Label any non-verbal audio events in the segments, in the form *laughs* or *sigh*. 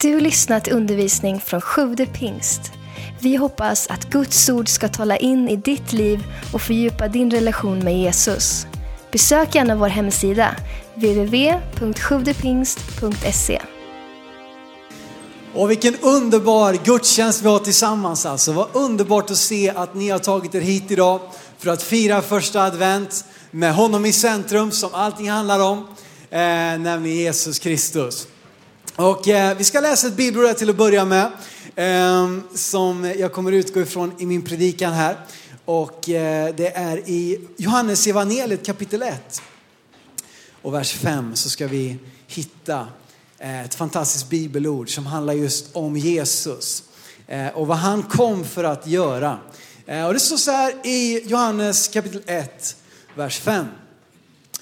Du lyssnat till undervisning från Sjude pingst. Vi hoppas att Guds ord ska tala in i ditt liv och fördjupa din relation med Jesus. Besök gärna vår hemsida, www.sjuvdepingst.se. Och vilken underbar gudstjänst vi har tillsammans alltså. Vad underbart att se att ni har tagit er hit idag för att fira första advent med honom i centrum som allting handlar om, eh, nämligen Jesus Kristus. Och eh, vi ska läsa ett bibelord till att börja med, eh, som jag kommer utgå ifrån i min predikan här. Och eh, det är i Johannes evangeliet kapitel 1 och vers 5 så ska vi hitta eh, ett fantastiskt bibelord som handlar just om Jesus eh, och vad han kom för att göra. Eh, och det står så här i Johannes kapitel 1, vers 5.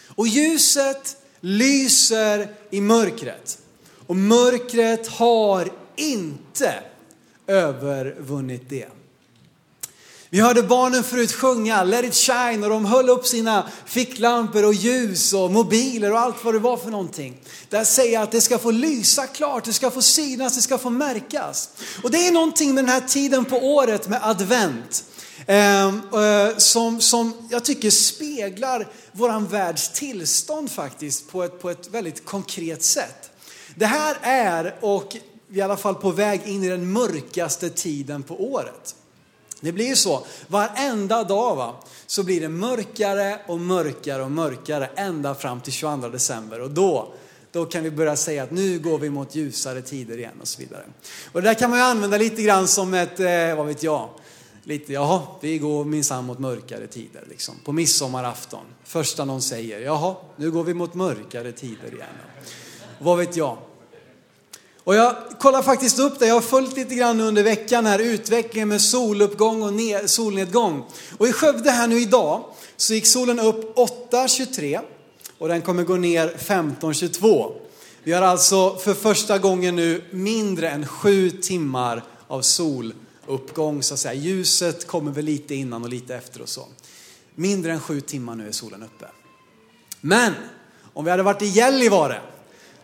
Och ljuset lyser i mörkret och mörkret har inte övervunnit det. Vi hörde barnen förut sjunga Let it shine och de höll upp sina ficklampor och ljus och mobiler och allt vad det var för någonting. Där säger jag att det ska få lysa klart, det ska få synas, det ska få märkas. Och det är någonting med den här tiden på året med advent. Ehm, eh, som, som jag tycker speglar våran världs tillstånd faktiskt på ett, på ett väldigt konkret sätt. Det här är, och vi är i alla fall på väg in i den mörkaste tiden på året. Det blir ju så, varenda dag va, så blir det mörkare och mörkare och mörkare ända fram till 22 december. Och då, då kan vi börja säga att nu går vi mot ljusare tider igen och så vidare. Och det där kan man ju använda lite grann som ett, eh, vad vet jag, lite, jaha, vi går minsann mot mörkare tider liksom. På midsommarafton, första någon säger, jaha, nu går vi mot mörkare tider igen. Vad vet jag? Och jag kollar faktiskt upp det, jag har följt lite grann under veckan här utvecklingen med soluppgång och solnedgång. Och i Skövde här nu idag så gick solen upp 8.23 och den kommer gå ner 15.22. Vi har alltså för första gången nu mindre än sju timmar av soluppgång så att säga. Ljuset kommer väl lite innan och lite efter och så. Mindre än sju timmar nu är solen uppe. Men om vi hade varit i Gällivare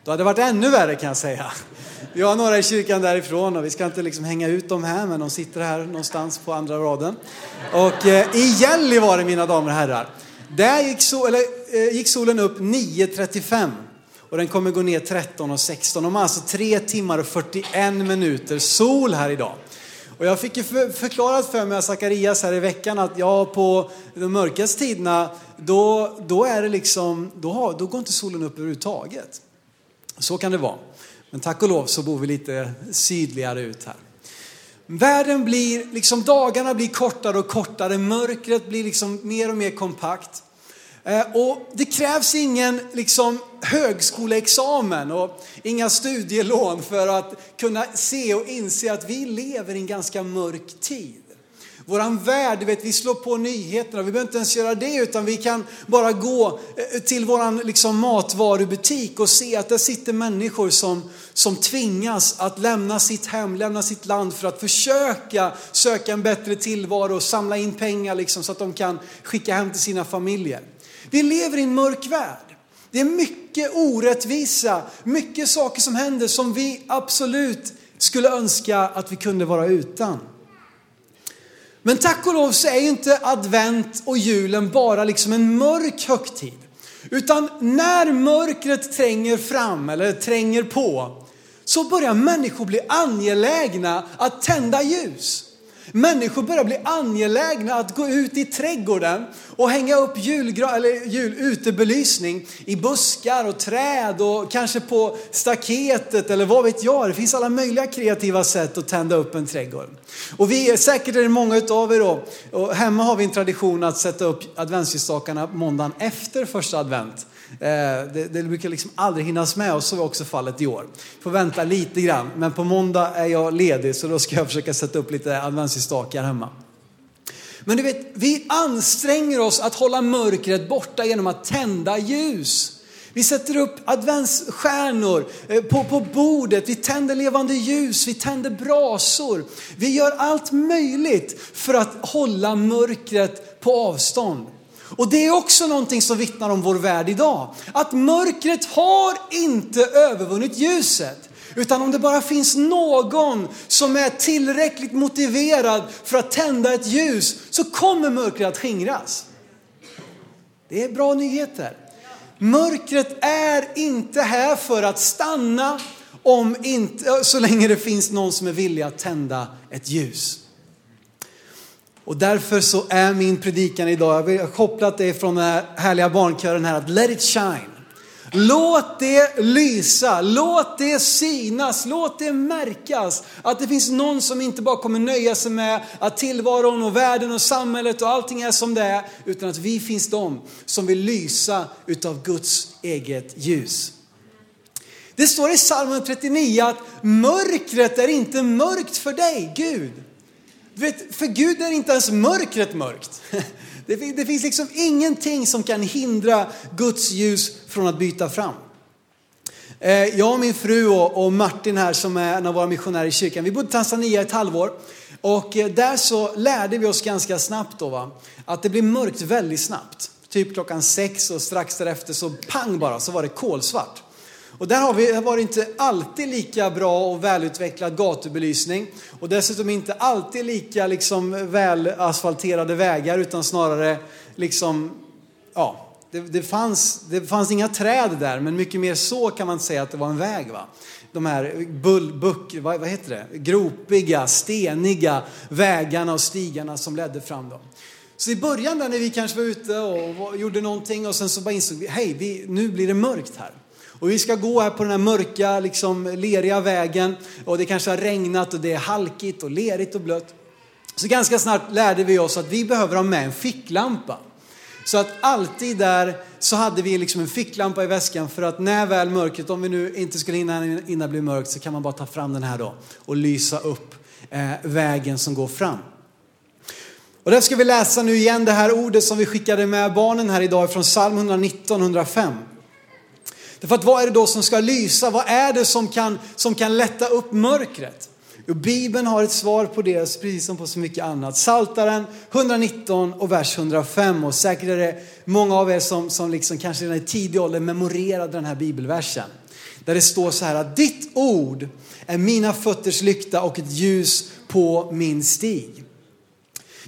då hade det varit ännu värre kan jag säga. Vi har några i kyrkan därifrån och vi ska inte liksom hänga ut dem här men de sitter här någonstans på andra raden. Och eh, i Gällivare mina damer och herrar, där gick, sol, eller, eh, gick solen upp 9.35 och den kommer gå ner 13.16. De har alltså 3 timmar och 41 minuter sol här idag. Och jag fick ju förklarat för mig av Zacharias här i veckan att ja, på de mörkaste tiderna, då, då är det liksom, då, har, då går inte solen upp överhuvudtaget. Så kan det vara. Men tack och lov så bor vi lite sydligare ut här. Världen blir, liksom dagarna blir kortare och kortare, mörkret blir liksom mer och mer kompakt. Eh, och det krävs ingen liksom högskoleexamen och inga studielån för att kunna se och inse att vi lever i en ganska mörk tid. Våran värld, du vet, vi slår på nyheterna, vi behöver inte ens göra det utan vi kan bara gå eh, till våran liksom, matvarubutik och se att där sitter människor som, som tvingas att lämna sitt hem, lämna sitt land för att försöka söka en bättre tillvaro och samla in pengar liksom, så att de kan skicka hem till sina familjer. Vi lever i en mörk värld. Det är mycket orättvisa, mycket saker som händer som vi absolut skulle önska att vi kunde vara utan. Men tack och lov så är inte advent och julen bara liksom en mörk högtid. Utan när mörkret tränger fram eller tränger på så börjar människor bli angelägna att tända ljus. Människor börjar bli angelägna att gå ut i trädgården och hänga upp julgra- eller jul, utebelysning i buskar och träd och kanske på staketet eller vad vet jag. Det finns alla möjliga kreativa sätt att tända upp en trädgård. Och vi är säkert är det många utav er då. Och hemma har vi en tradition att sätta upp adventsljusstakarna måndagen efter första advent. Eh, det, det brukar liksom aldrig hinnas med och så var också fallet i år. Får vänta lite grann, men på måndag är jag ledig så då ska jag försöka sätta upp lite adventsljusstakar hemma. Men du vet, vi anstränger oss att hålla mörkret borta genom att tända ljus. Vi sätter upp adventsstjärnor eh, på, på bordet, vi tänder levande ljus, vi tänder brasor. Vi gör allt möjligt för att hålla mörkret på avstånd. Och det är också någonting som vittnar om vår värld idag. Att mörkret har inte övervunnit ljuset. Utan om det bara finns någon som är tillräckligt motiverad för att tända ett ljus så kommer mörkret att skingras. Det är bra nyheter. Mörkret är inte här för att stanna om inte, så länge det finns någon som är villig att tända ett ljus. Och därför så är min predikan idag, jag har kopplat det från den här härliga barnkören här, att let it shine. Låt det lysa, låt det synas, låt det märkas att det finns någon som inte bara kommer nöja sig med att tillvaron och världen och samhället och allting är som det är, utan att vi finns de som vill lysa utav Guds eget ljus. Det står i psalmen 39 att mörkret är inte mörkt för dig, Gud. Vet, för Gud är inte ens mörkret mörkt. *laughs* Det, det finns liksom ingenting som kan hindra Guds ljus från att byta fram. Eh, jag och min fru och Martin här som är en av våra missionärer i kyrkan, vi bodde i Tanzania ett halvår. Och eh, där så lärde vi oss ganska snabbt då va, att det blir mörkt väldigt snabbt. Typ klockan sex och strax därefter så pang bara så var det kolsvart. Och där har vi, var det inte alltid lika bra och välutvecklad gatubelysning. Och dessutom inte alltid lika liksom välasfalterade vägar utan snarare liksom, ja, det, det, fanns, det fanns inga träd där men mycket mer så kan man säga att det var en väg. Va? De här bull, buck, vad, vad heter det? gropiga, steniga vägarna och stigarna som ledde fram dem. Så i början där när vi kanske var ute och gjorde någonting och sen så bara insåg vi, hej, vi, nu blir det mörkt här. Och vi ska gå här på den här mörka, liksom leriga vägen och det kanske har regnat och det är halkigt och lerigt och blött. Så ganska snart lärde vi oss att vi behöver ha med en ficklampa. Så att alltid där så hade vi liksom en ficklampa i väskan för att när väl mörkret, om vi nu inte skulle hinna innan det blir mörkt, så kan man bara ta fram den här då och lysa upp eh, vägen som går fram. Och där ska vi läsa nu igen det här ordet som vi skickade med barnen här idag från psalm 119, 105. Därför att vad är det då som ska lysa? Vad är det som kan, som kan lätta upp mörkret? Jo, Bibeln har ett svar på det, precis som på så mycket annat. Saltaren 119 och vers 105. Och säkert är det många av er som, som liksom kanske redan i tidig ålder memorerade den här bibelversen. Där det står så här att ditt ord är mina fötters lykta och ett ljus på min stig.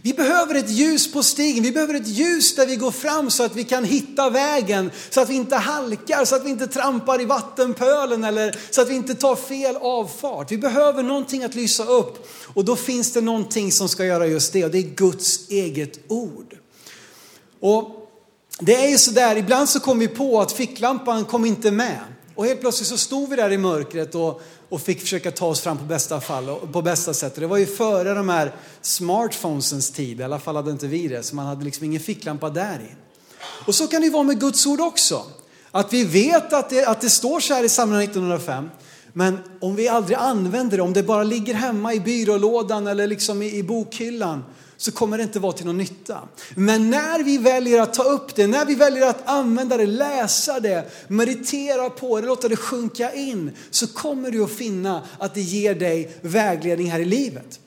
Vi behöver ett ljus på stigen, vi behöver ett ljus där vi går fram så att vi kan hitta vägen, så att vi inte halkar, så att vi inte trampar i vattenpölen eller så att vi inte tar fel avfart. Vi behöver någonting att lysa upp och då finns det någonting som ska göra just det och det är Guds eget ord. Och det är ju sådär, ibland så kom vi på att ficklampan kom inte med. Och helt plötsligt så stod vi där i mörkret och, och fick försöka ta oss fram på bästa, fall, på bästa sätt. Det var ju före de här smartphonesens tid, i alla fall hade inte vi det, så man hade liksom ingen ficklampa där i. Och så kan det ju vara med Guds ord också. Att vi vet att det, att det står så här i Psalmen 1905, men om vi aldrig använder det, om det bara ligger hemma i byrålådan eller liksom i, i bokhyllan, så kommer det inte vara till någon nytta. Men när vi väljer att ta upp det, när vi väljer att använda det, läsa det, meditera på det, låta det sjunka in, så kommer du att finna att det ger dig vägledning här i livet.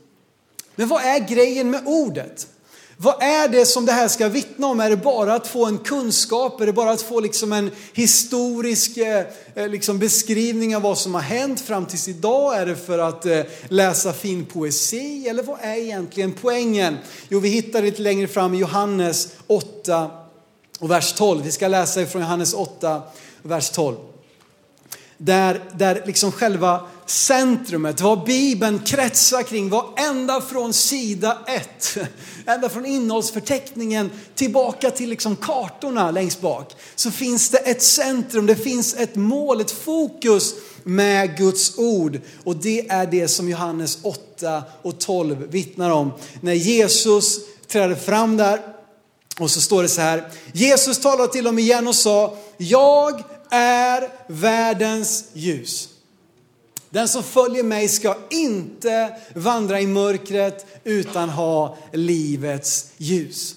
Men vad är grejen med ordet? Vad är det som det här ska vittna om? Är det bara att få en kunskap? Är det bara att få liksom en historisk eh, eh, liksom beskrivning av vad som har hänt fram tills idag? Är det för att eh, läsa fin poesi? Eller vad är egentligen poängen? Jo, vi hittar lite längre fram i Johannes 8 och vers 12. Vi ska läsa ifrån Johannes 8, vers 12. Där, där liksom själva centrumet, vad Bibeln kretsar kring var ända från sida 1, *laughs* ända från innehållsförteckningen tillbaka till liksom kartorna längst bak, så finns det ett centrum, det finns ett mål, ett fokus med Guds ord. Och det är det som Johannes 8 och 12 vittnar om. När Jesus trädde fram där och så står det så här, Jesus talade till dem igen och sa, jag är världens ljus. Den som följer mig ska inte vandra i mörkret utan ha livets ljus.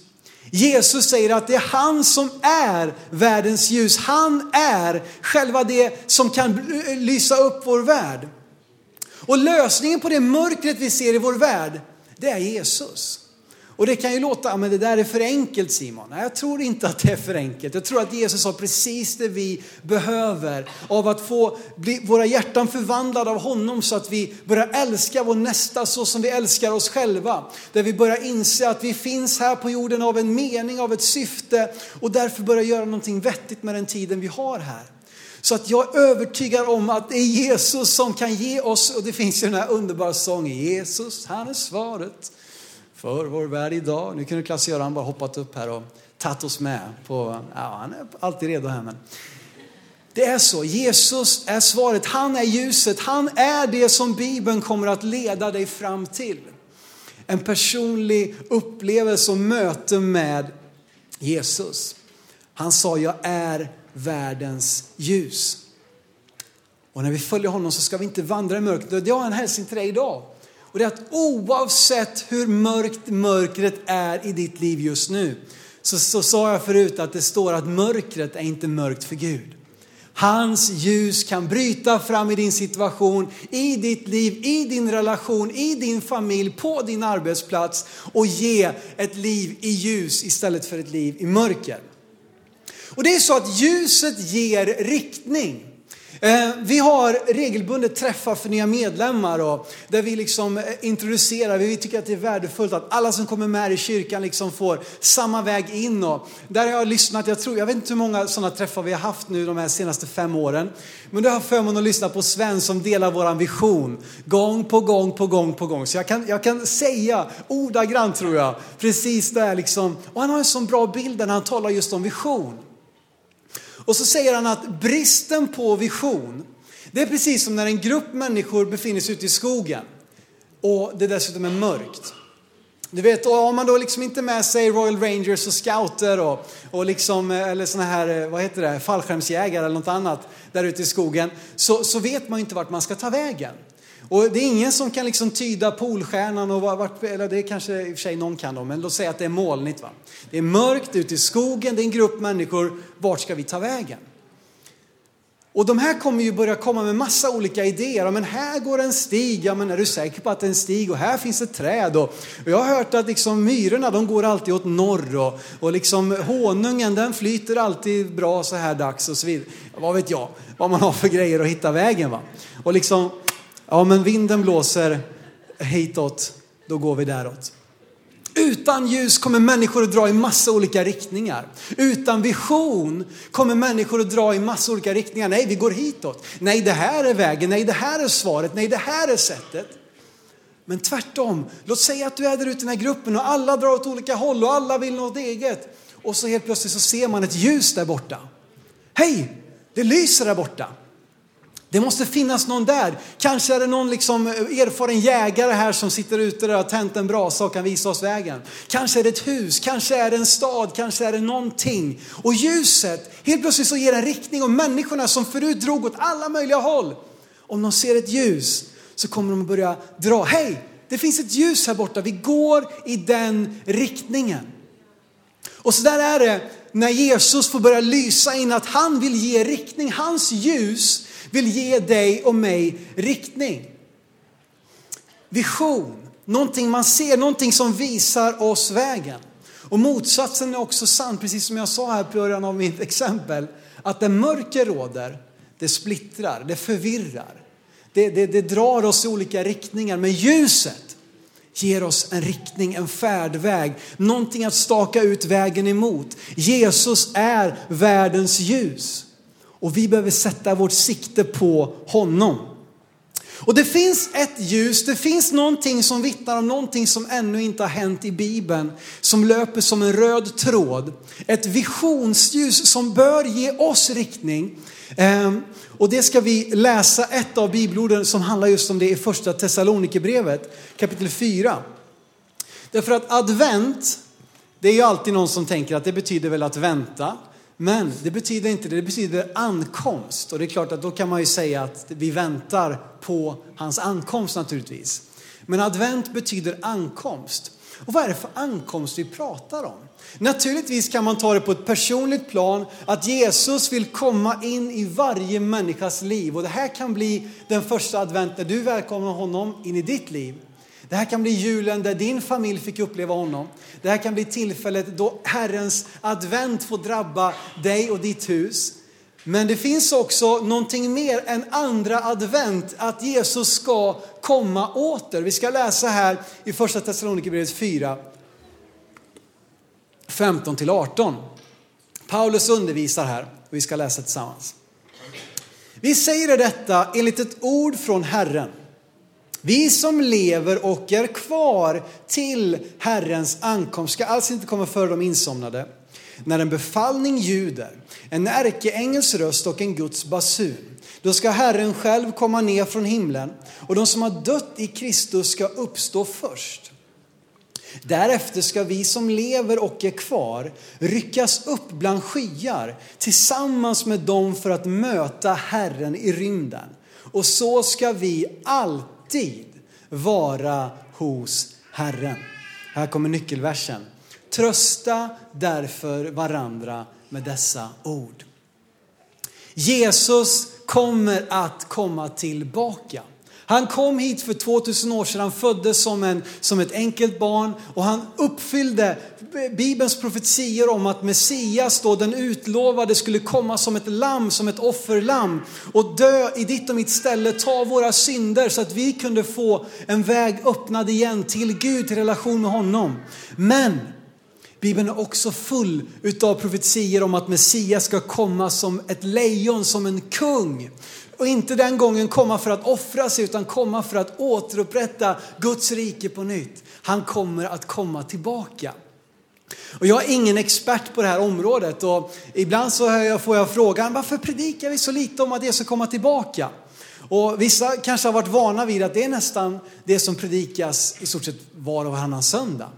Jesus säger att det är han som är världens ljus. Han är själva det som kan lysa upp vår värld. Och lösningen på det mörkret vi ser i vår värld, det är Jesus. Och det kan ju låta, men det där är för enkelt Simon. Nej, jag tror inte att det är för enkelt. Jag tror att Jesus har precis det vi behöver av att få bli, våra hjärtan förvandlade av honom så att vi börjar älska vår nästa så som vi älskar oss själva. Där vi börjar inse att vi finns här på jorden av en mening, av ett syfte och därför börjar göra någonting vettigt med den tiden vi har här. Så att jag är övertygad om att det är Jesus som kan ge oss, och det finns ju den här underbara sången, Jesus han är svaret för vår värld idag. Nu kunde Klas-Göran bara hoppat upp här och tagit oss med på, ja han är alltid redo här men. Det är så, Jesus är svaret, han är ljuset, han är det som Bibeln kommer att leda dig fram till. En personlig upplevelse och möte med Jesus. Han sa, jag är världens ljus. Och när vi följer honom så ska vi inte vandra i mörkret. Jag har en hälsning till dig idag. Och det är att oavsett hur mörkt mörkret är i ditt liv just nu, så, så sa jag förut att det står att mörkret är inte mörkt för Gud. Hans ljus kan bryta fram i din situation, i ditt liv, i din relation, i din familj, på din arbetsplats och ge ett liv i ljus istället för ett liv i mörker. Och det är så att ljuset ger riktning. Eh, vi har regelbundet träffar för nya medlemmar och där vi liksom eh, introducerar, vi tycker att det är värdefullt att alla som kommer med i kyrkan liksom får samma väg in. Och där har jag lyssnat, jag, tror, jag vet inte hur många sådana träffar vi har haft nu de här senaste fem åren. Men då har jag förmånen att lyssna på Sven som delar vår vision gång på gång på gång på gång. Så jag kan, jag kan säga ordagrant tror jag, precis där liksom. Och han har en sån bra bild när han talar just om vision. Och så säger han att bristen på vision, det är precis som när en grupp människor befinner sig ute i skogen och det dessutom är mörkt. Du vet, och har man då liksom inte med sig Royal Rangers och scouter och, och liksom, eh, eller såna här, eh, vad heter det, fallskärmsjägare eller något annat där ute i skogen, så, så vet man ju inte vart man ska ta vägen. Och det är ingen som kan liksom tyda Polstjärnan och vart, eller det kanske i och för sig någon kan då, men låt säga att det är molnigt. Va? Det är mörkt ute i skogen, det är en grupp människor, vart ska vi ta vägen? Och de här kommer ju börja komma med massa olika idéer. Ja, men här går en stig, ja men är du säker på att det är en stig? Och här finns ett träd. Och, och jag har hört att liksom myrorna de går alltid åt norr och, och liksom honungen den flyter alltid bra så här dags och så vidare. Vad vet jag, vad man har för grejer att hitta vägen va. Och liksom Ja, men vinden blåser hitåt, då går vi däråt. Utan ljus kommer människor att dra i massa olika riktningar. Utan vision kommer människor att dra i massa olika riktningar. Nej, vi går hitåt. Nej, det här är vägen. Nej, det här är svaret. Nej, det här är sättet. Men tvärtom, låt säga att du är där ute i den här gruppen och alla drar åt olika håll och alla vill något eget. Och så helt plötsligt så ser man ett ljus där borta. Hej, det lyser där borta. Det måste finnas någon där. Kanske är det någon liksom eh, erfaren jägare här som sitter ute där och har tänt en brasa och kan visa oss vägen. Kanske är det ett hus, kanske är det en stad, kanske är det någonting. Och ljuset, helt plötsligt så ger en riktning och människorna som förut drog åt alla möjliga håll. Om de ser ett ljus så kommer de att börja dra. Hej, det finns ett ljus här borta, vi går i den riktningen. Och så där är det när Jesus får börja lysa in att han vill ge riktning. Hans ljus vill ge dig och mig riktning. Vision, någonting man ser, någonting som visar oss vägen. Och motsatsen är också sann, precis som jag sa här på början av mitt exempel. Att där mörker råder, det splittrar, det förvirrar. Det, det, det drar oss i olika riktningar. Men ljuset ger oss en riktning, en färdväg, någonting att staka ut vägen emot. Jesus är världens ljus. Och vi behöver sätta vårt sikte på honom. Och det finns ett ljus, det finns någonting som vittnar om någonting som ännu inte har hänt i Bibeln, som löper som en röd tråd. Ett visionsljus som bör ge oss riktning. Ehm, och det ska vi läsa ett av bibelorden som handlar just om det i första Thessalonikerbrevet kapitel 4. Därför att advent, det är ju alltid någon som tänker att det betyder väl att vänta. Men det betyder inte det, det betyder ankomst. Och det är klart att då kan man ju säga att vi väntar på hans ankomst naturligtvis. Men advent betyder ankomst. Och vad är det för ankomst vi pratar om? Naturligtvis kan man ta det på ett personligt plan, att Jesus vill komma in i varje människas liv. Och det här kan bli den första advent när du välkomnar honom in i ditt liv. Det här kan bli julen där din familj fick uppleva honom. Det här kan bli tillfället då Herrens advent får drabba dig och ditt hus. Men det finns också någonting mer än andra advent, att Jesus ska komma åter. Vi ska läsa här i första Thessalonikerbrevet 4, 15-18. Paulus undervisar här och vi ska läsa tillsammans. Vi säger detta enligt ett ord från Herren. Vi som lever och är kvar till Herrens ankomst ska alls inte komma före de insomnade. När en befallning ljuder, en ärkeängels röst och en Guds basun, då ska Herren själv komma ner från himlen och de som har dött i Kristus ska uppstå först. Därefter ska vi som lever och är kvar ryckas upp bland skyar tillsammans med dem för att möta Herren i rymden. Och så ska vi alltid vara hos Herren. Här kommer nyckelversen. Trösta därför varandra med dessa ord. Jesus kommer att komma tillbaka. Han kom hit för 2000 år sedan, han föddes som, en, som ett enkelt barn och han uppfyllde Bibelns profetier om att Messias, då, den utlovade, skulle komma som ett lamm, som ett offerlamm och dö i ditt och mitt ställe, ta våra synder så att vi kunde få en väg öppnad igen till Gud, till relation med honom. Men Bibeln är också full utav profetier om att Messias ska komma som ett lejon, som en kung. Och inte den gången komma för att offra sig utan komma för att återupprätta Guds rike på nytt. Han kommer att komma tillbaka. Och jag är ingen expert på det här området och ibland så får jag frågan varför predikar vi så lite om att det ska komma tillbaka? Och vissa kanske har varit vana vid att det är nästan det som predikas i stort sett var och varannan söndag.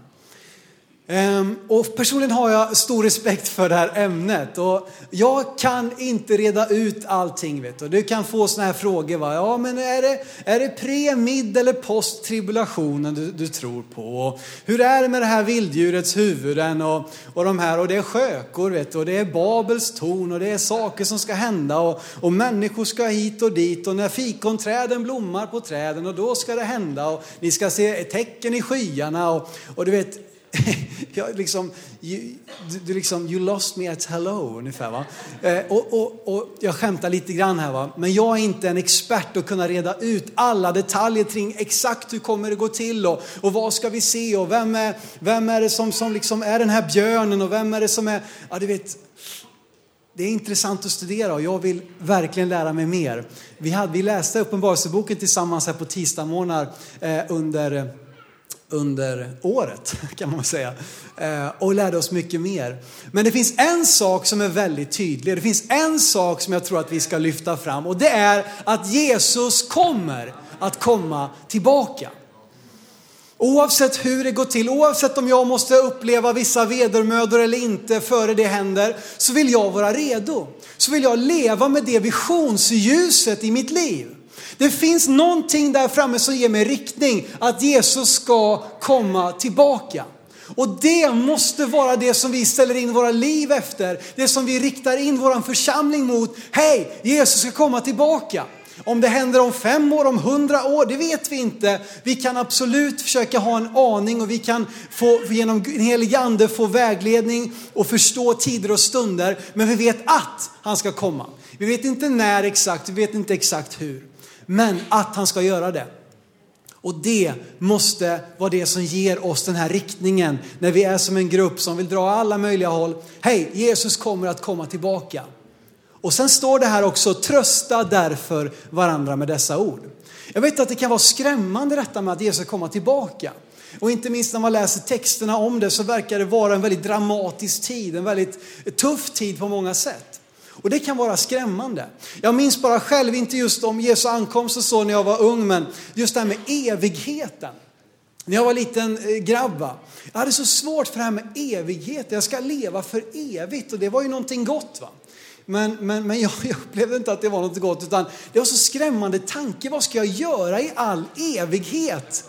Ehm, och personligen har jag stor respekt för det här ämnet och jag kan inte reda ut allting. Vet du. du kan få sådana här frågor. Va? Ja, men är det, är det pre, mid eller post tribulationen du, du tror på? Och hur är det med det här vilddjurets huvuden och, och de här? Och det är skökor vet du, och det är Babels torn och det är saker som ska hända och, och människor ska hit och dit och när fikonträden blommar på träden och då ska det hända och ni ska se tecken i skyarna och, och du vet *laughs* jag liksom, you, du, liksom, you lost me at hello ungefär. Va? Eh, och, och, och jag skämtar lite grann här, va? men jag är inte en expert att kunna reda ut alla detaljer kring exakt hur kommer det gå till och, och vad ska vi se och vem är, vem är det som, som liksom är den här björnen och vem är det som är, ja du vet, det är intressant att studera och jag vill verkligen lära mig mer. Vi, hade, vi läste Uppenbarelseboken tillsammans här på tisdagsmorgnar eh, under under året *laughs* kan man säga. Eh, och lärde oss mycket mer. Men det finns en sak som är väldigt tydlig. Det finns en sak som jag tror att vi ska lyfta fram och det är att Jesus kommer att komma tillbaka. Oavsett hur det går till, oavsett om jag måste uppleva vissa vedermödor eller inte före det händer, så vill jag vara redo. Så vill jag leva med det visionsljuset i mitt liv. Det finns någonting där framme som ger mig riktning, att Jesus ska komma tillbaka. Och det måste vara det som vi ställer in våra liv efter, det som vi riktar in vår församling mot. Hej, Jesus ska komma tillbaka. Om det händer om fem år, om hundra år, det vet vi inte. Vi kan absolut försöka ha en aning och vi kan få, genom en helig ande få vägledning och förstå tider och stunder. Men vi vet att han ska komma. Vi vet inte när exakt, vi vet inte exakt hur men att han ska göra det. Och det måste vara det som ger oss den här riktningen när vi är som en grupp som vill dra alla möjliga håll. Hej, Jesus kommer att komma tillbaka. Och sen står det här också, trösta därför varandra med dessa ord. Jag vet att det kan vara skrämmande detta med att Jesus ska komma tillbaka. Och inte minst när man läser texterna om det så verkar det vara en väldigt dramatisk tid, en väldigt tuff tid på många sätt. Och det kan vara skrämmande. Jag minns bara själv, inte just om Jesu ankomst och så när jag var ung, men just det här med evigheten. När jag var liten eh, grabb, va? jag hade så svårt för det här med evigheten. Jag ska leva för evigt och det var ju någonting gott. va. Men, men, men jag, *laughs* jag upplevde inte att det var något gott, utan det var så skrämmande tanke. Vad ska jag göra i all evighet?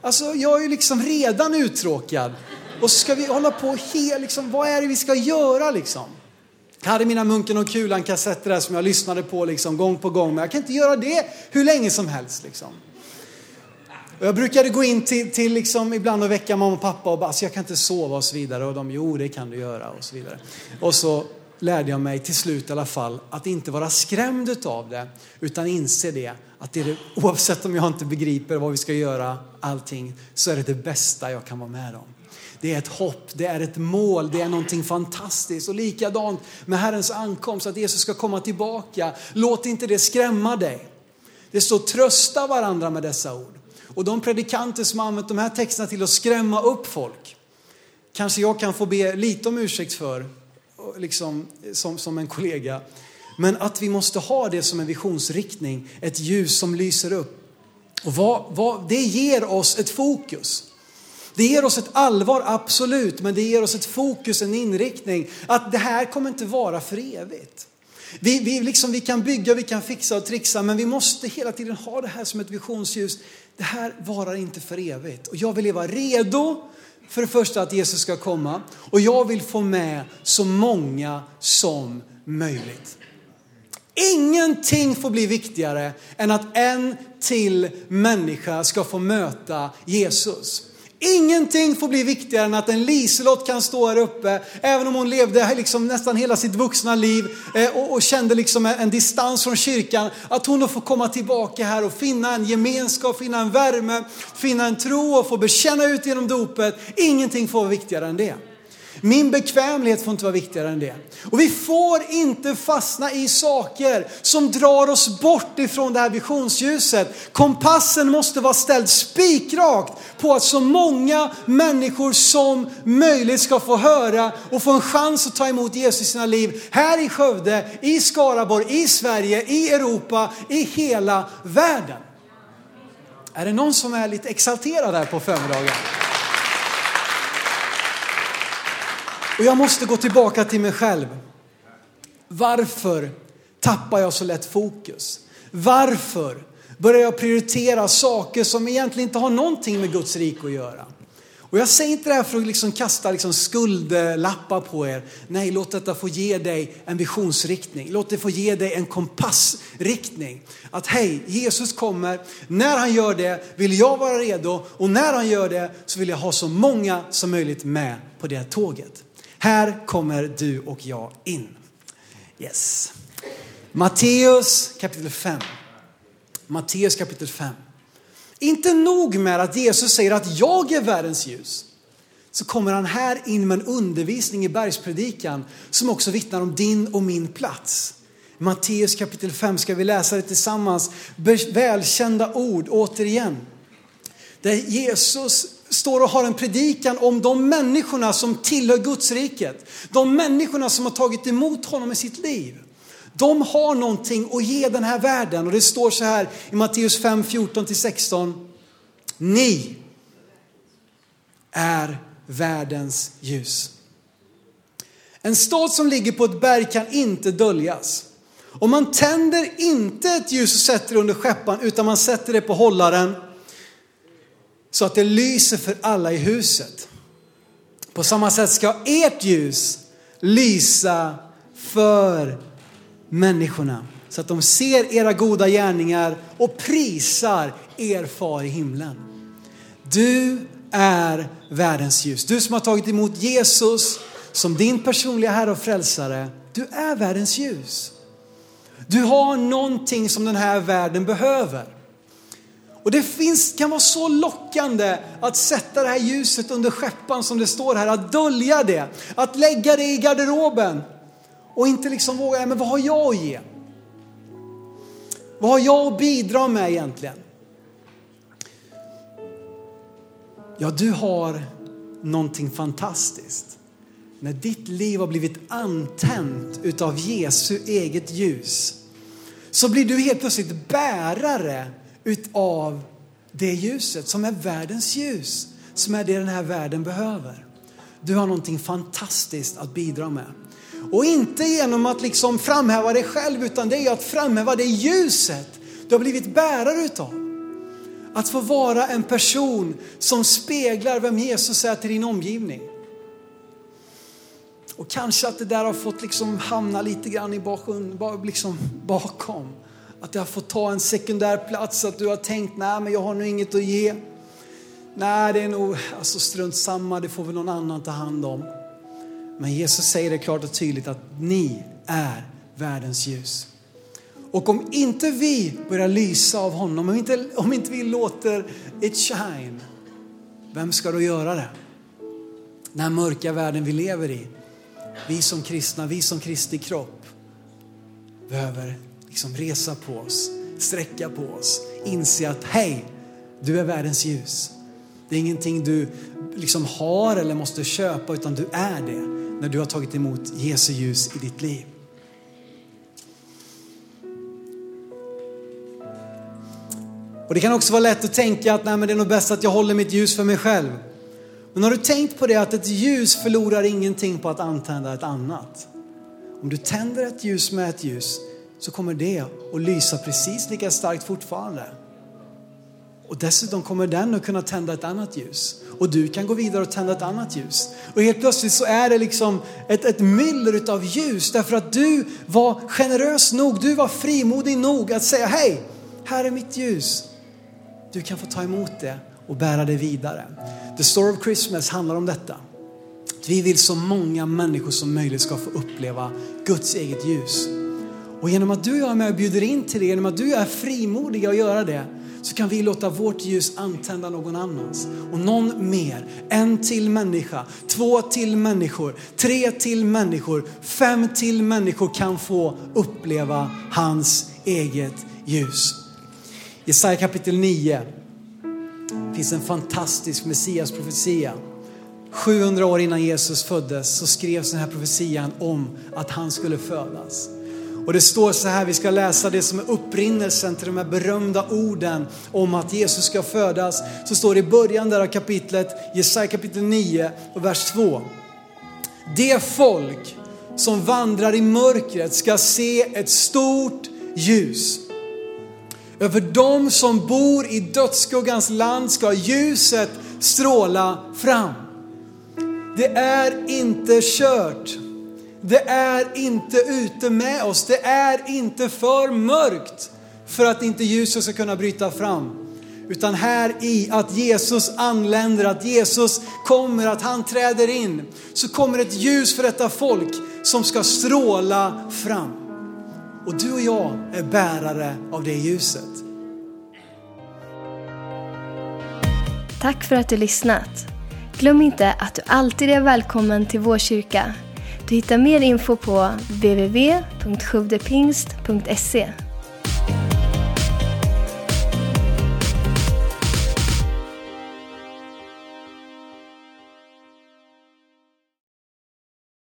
Alltså, jag är ju liksom redan uttråkad. Och så ska vi hålla på helt, liksom, vad är det vi ska göra liksom? Jag hade mina Munken och Kulan-kassetter där som jag lyssnade på liksom gång på gång, men jag kan inte göra det hur länge som helst. Liksom. Och jag brukade gå in till, till liksom ibland och väcka mamma och pappa och bara, alltså jag kan inte sova och så vidare. Och de, jo det kan du göra och så vidare. Och så lärde jag mig till slut i alla fall att inte vara skrämd av det, utan inse det att det är det, oavsett om jag inte begriper vad vi ska göra, allting, så är det det bästa jag kan vara med om. Det är ett hopp, det är ett mål, det är någonting fantastiskt. Och likadant med Herrens ankomst, att Jesus ska komma tillbaka. Låt inte det skrämma dig. Det står trösta varandra med dessa ord. Och de predikanter som har använt de här texterna till att skrämma upp folk, kanske jag kan få be lite om ursäkt för, liksom, som, som en kollega. Men att vi måste ha det som en visionsriktning, ett ljus som lyser upp. Och vad, vad, det ger oss ett fokus. Det ger oss ett allvar, absolut, men det ger oss ett fokus, en inriktning. Att det här kommer inte vara för evigt. Vi, vi, liksom, vi kan bygga, vi kan fixa och trixa, men vi måste hela tiden ha det här som ett visionsljus. Det här varar inte för evigt. Och jag vill leva redo för det första att Jesus ska komma och jag vill få med så många som möjligt. Ingenting får bli viktigare än att en till människa ska få möta Jesus. Ingenting får bli viktigare än att en Liselott kan stå här uppe, även om hon levde liksom nästan hela sitt vuxna liv eh, och, och, kände liksom en distans från kyrkan, att hon får komma tillbaka här och finna en gemenskap, finna en värme, finna en tro och få bekänna ut genom dopet. Ingenting får vara viktigare än det. Min bekvämlighet får inte vara viktigare än det. Och vi får inte fastna i saker som drar oss bort ifrån det här visionsljuset. Kompassen måste vara ställd spikrakt på att så många människor som möjligt ska få höra och få en chans att ta emot Jesus i sina liv. Här i Skövde, i Skaraborg, i Sverige, i Europa, i hela världen. Är det någon som är lite exalterad här på förmiddagen? Och jag måste gå tillbaka till mig själv. Varför tappar jag så lätt fokus? Varför börjar jag prioritera saker som egentligen inte har någonting med Guds rike att göra? Och jag säger inte det här för att liksom kasta liksom skuldlappar på er. Nej, låt detta få ge dig en visionsriktning. Låt det få ge dig en kompassriktning. Att hej, Jesus kommer. När han gör det vill jag vara redo och när han gör det så vill jag ha så många som möjligt med på det tåget. Här kommer du och jag in. Yes. Matteus kapitel 5. Matteus kapitel 5. Inte nog med att Jesus säger att jag är världens ljus. Så kommer han här in med en undervisning i bergspredikan som också vittnar om din och min plats. Matteus kapitel 5 ska vi läsa det tillsammans. Välkända ord återigen. Där Jesus står och har en predikan om de människorna som tillhör Guds riket. De människorna som har tagit emot honom i sitt liv. De har någonting att ge den här världen och det står så här i Matteus 5, 14-16. Ni är världens ljus. En stad som ligger på ett berg kan inte döljas. Och man tänder inte ett ljus och sätter det under skeppan utan man sätter det på hållaren så att det lyser för alla i huset. På samma sätt ska ert ljus lysa för människorna så att de ser era goda gärningar och prisar er far i himlen. Du är världens ljus. Du som har tagit emot Jesus som din personliga Herre och Frälsare, du är världens ljus. Du har någonting som den här världen behöver. Och det finns, kan vara så lockande att sätta det här ljuset under skeppan som det står här, att dölja det, att lägga det i garderoben och inte liksom våga, men vad har jag att ge? Vad har jag att bidra med egentligen? Ja, du har någonting fantastiskt. När ditt liv har blivit antänt utav Jesu eget ljus så blir du helt plötsligt bärare utav det ljuset som är världens ljus, som är det den här världen behöver. Du har någonting fantastiskt att bidra med. Och inte genom att liksom framhäva dig själv utan det är att framhäva det ljuset du har blivit bärare utav. Att få vara en person som speglar vem Jesus är till din omgivning. Och kanske att det där har fått liksom hamna lite grann i bakgrund, liksom bakom. Att det har fått ta en sekundär plats, att du har tänkt, nej men jag har nog inget att ge. nej det är nog alltså, strunt samma, det får väl någon annan ta hand om. Men Jesus säger det klart och tydligt att ni är världens ljus. Och om inte vi börjar lysa av honom, om inte, om inte vi låter it shine, vem ska då göra det? Den här mörka världen vi lever i. Vi som kristna, vi som Kristi kropp behöver liksom resa på oss, sträcka på oss, inse att hej, du är världens ljus. Det är ingenting du liksom har eller måste köpa utan du är det när du har tagit emot Jesu ljus i ditt liv. Och Det kan också vara lätt att tänka att Nej, men det är nog bäst att jag håller mitt ljus för mig själv. Men har du tänkt på det att ett ljus förlorar ingenting på att antända ett annat? Om du tänder ett ljus med ett ljus så kommer det att lysa precis lika starkt fortfarande. Och dessutom kommer den att kunna tända ett annat ljus. Och du kan gå vidare och tända ett annat ljus. Och helt plötsligt så är det liksom ett, ett myller utav ljus därför att du var generös nog, du var frimodig nog att säga hej, här är mitt ljus. Du kan få ta emot det och bära det vidare. The Story of Christmas handlar om detta. Vi vill så många människor som möjligt ska få uppleva Guds eget ljus. Och genom att du och jag är med och bjuder in till det, genom att du är frimodiga att göra det, så kan vi låta vårt ljus antända någon annans. Och någon mer, en till människa, två till människor, tre till människor, fem till människor kan få uppleva hans eget ljus. Jesaja kapitel 9 finns en fantastisk Messias profetia. 700 år innan Jesus föddes så skrevs den här profetian om att han skulle födas. Och det står så här, vi ska läsa det som är upprinnelsen till de här berömda orden om att Jesus ska födas. Så står det i början där av kapitlet, Jesaja kapitel 9 och vers 2. Det folk som vandrar i mörkret ska se ett stort ljus. Över dem som bor i dödsskuggans land ska ljuset stråla fram. Det är inte kört. Det är inte ute med oss. Det är inte för mörkt för att inte ljuset ska kunna bryta fram. Utan här i att Jesus anländer, att Jesus kommer, att han träder in, så kommer ett ljus för detta folk som ska stråla fram. Och du och jag är bärare av det ljuset. Tack för att du lyssnat. Glöm inte att du alltid är välkommen till vår kyrka. Du hittar mer info på www.sjuvdepingst.se